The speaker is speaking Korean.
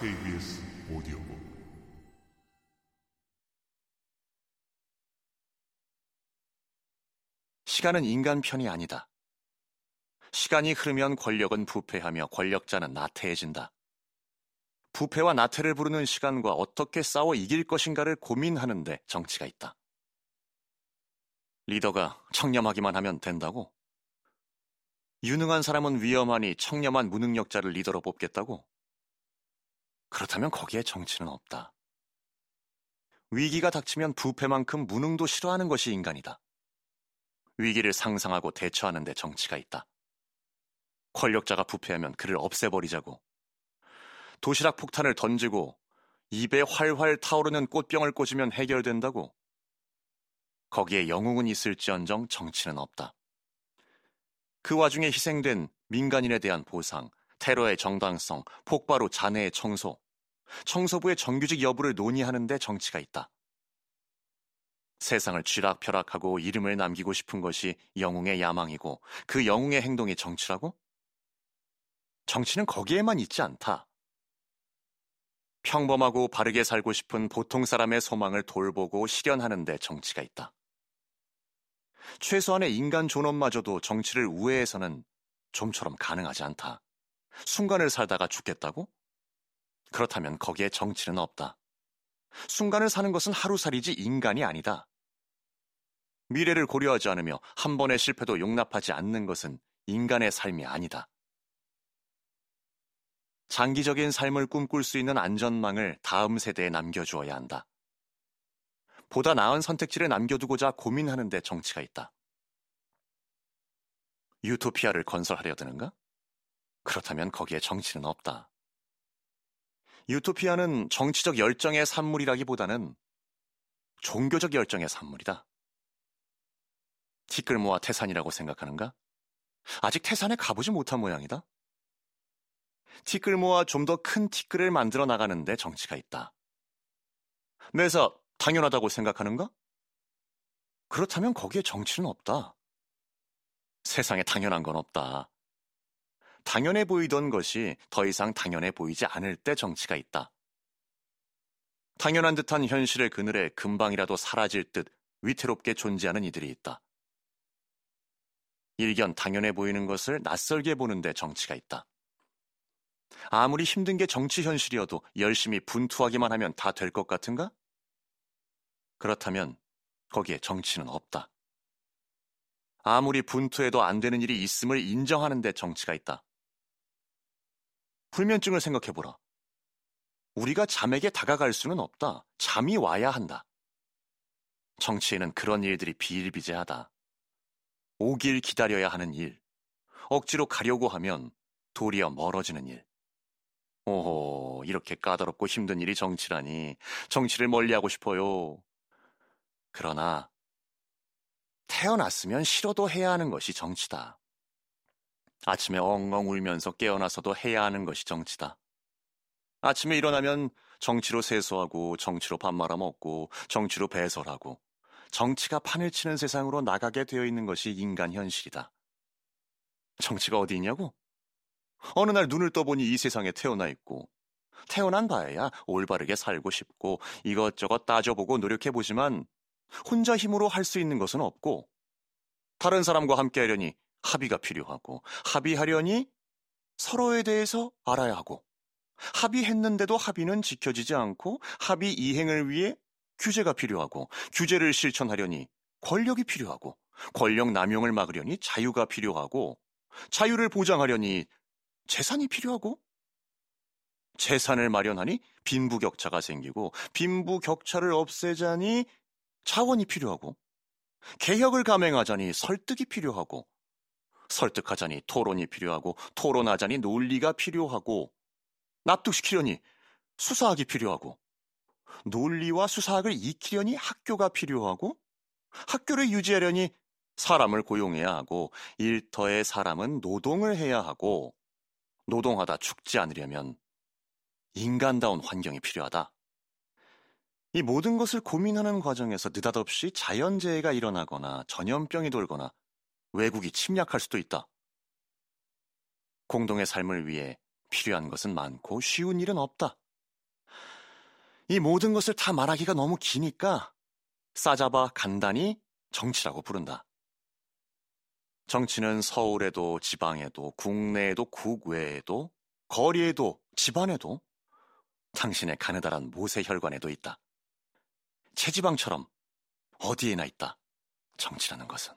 KBS 오디오북 시간은 인간 편이 아니다. 시간이 흐르면 권력은 부패하며 권력자는 나태해진다. 부패와 나태를 부르는 시간과 어떻게 싸워 이길 것인가를 고민하는데 정치가 있다. 리더가 청렴하기만 하면 된다고? 유능한 사람은 위험하니 청렴한 무능력자를 리더로 뽑겠다고? 그렇다면 거기에 정치는 없다. 위기가 닥치면 부패만큼 무능도 싫어하는 것이 인간이다. 위기를 상상하고 대처하는 데 정치가 있다. 권력자가 부패하면 그를 없애버리자고. 도시락 폭탄을 던지고 입에 활활 타오르는 꽃병을 꽂으면 해결된다고. 거기에 영웅은 있을지언정 정치는 없다. 그 와중에 희생된 민간인에 대한 보상, 테러의 정당성, 폭발 후 잔해의 청소, 청소부의 정규직 여부를 논의하는데 정치가 있다. 세상을 쥐락펴락하고 이름을 남기고 싶은 것이 영웅의 야망이고 그 영웅의 행동이 정치라고? 정치는 거기에만 있지 않다. 평범하고 바르게 살고 싶은 보통 사람의 소망을 돌보고 실현하는 데 정치가 있다. 최소한의 인간 존엄마저도 정치를 우회해서는 좀처럼 가능하지 않다. 순간을 살다가 죽겠다고? 그렇다면 거기에 정치는 없다. 순간을 사는 것은 하루살이지 인간이 아니다. 미래를 고려하지 않으며 한 번의 실패도 용납하지 않는 것은 인간의 삶이 아니다. 장기적인 삶을 꿈꿀 수 있는 안전망을 다음 세대에 남겨주어야 한다. 보다 나은 선택지를 남겨두고자 고민하는 데 정치가 있다. 유토피아를 건설하려 드는가? 그렇다면 거기에 정치는 없다. 유토피아는 정치적 열정의 산물이라기보다는 종교적 열정의 산물이다. 티끌 모아 태산이라고 생각하는가? 아직 태산에 가보지 못한 모양이다. 티끌 모아 좀 더 큰 티끌을 만들어 나가는데 정치가 있다. 매사 당연하다고 생각하는가? 그렇다면 거기에 정치는 없다. 세상에 당연한 건 없다. 당연해 보이던 것이 더 이상 당연해 보이지 않을 때 정치가 있다. 당연한 듯한 현실의 그늘에 금방이라도 사라질 듯 위태롭게 존재하는 이들이 있다. 일견 당연해 보이는 것을 낯설게 보는데 정치가 있다. 아무리 힘든 게 정치 현실이어도 열심히 분투하기만 하면 다 될 것 같은가? 그렇다면 거기에 정치는 없다. 아무리 분투해도 안 되는 일이 있음을 인정하는 데 정치가 있다. 불면증을 생각해보라. 우리가 잠에게 다가갈 수는 없다. 잠이 와야 한다. 정치에는 그런 일들이 비일비재하다. 오길 기다려야 하는 일, 억지로 가려고 하면 도리어 멀어지는 일. 오호, 이렇게 까다롭고 힘든 일이 정치라니. 정치를 멀리 하고 싶어요. 그러나 태어났으면 싫어도 해야 하는 것이 정치다. 아침에 엉엉 울면서 깨어나서도 해야 하는 것이 정치다. 아침에 일어나면 정치로 세수하고 정치로 밥 말아먹고 정치로 배설하고 정치가 판을 치는 세상으로 나가게 되어 있는 것이 인간 현실이다. 정치가 어디 있냐고? 어느 날 눈을 떠보니 이 세상에 태어나 있고 태어난 바에야 올바르게 살고 싶고 이것저것 따져보고 노력해보지만 혼자 힘으로 할 수 있는 것은 없고 다른 사람과 함께 하려니 합의가 필요하고 합의하려니 서로에 대해서 알아야 하고 합의했는데도 합의는 지켜지지 않고 합의 이행을 위해 규제가 필요하고 규제를 실천하려니 권력이 필요하고 권력 남용을 막으려니 자유가 필요하고 자유를 보장하려니 재산이 필요하고 재산을 마련하니 빈부격차가 생기고 빈부격차를 없애자니 자원이 필요하고 개혁을 감행하자니 설득이 필요하고 설득하자니 토론이 필요하고 토론하자니 논리가 필요하고 납득시키려니 수사학이 필요하고 논리와 수사학을 익히려니 학교가 필요하고 학교를 유지하려니 사람을 고용해야 하고 일터의 사람은 노동을 해야 하고 노동하다 죽지 않으려면 인간다운 환경이 필요하다. 이 모든 것을 고민하는 과정에서 느닷없이 자연재해가 일어나거나 전염병이 돌거나 외국이 침략할 수도 있다. 공동의 삶을 위해 필요한 것은 많고 쉬운 일은 없다. 이 모든 것을 다 말하기가 너무 기니까 싸잡아 간단히 정치라고 부른다. 정치는 서울에도 지방에도 국내에도 국외에도 거리에도 집안에도 당신의 가느다란 모세혈관에도 있다. 체지방처럼 어디에나 있다. 정치라는 것은.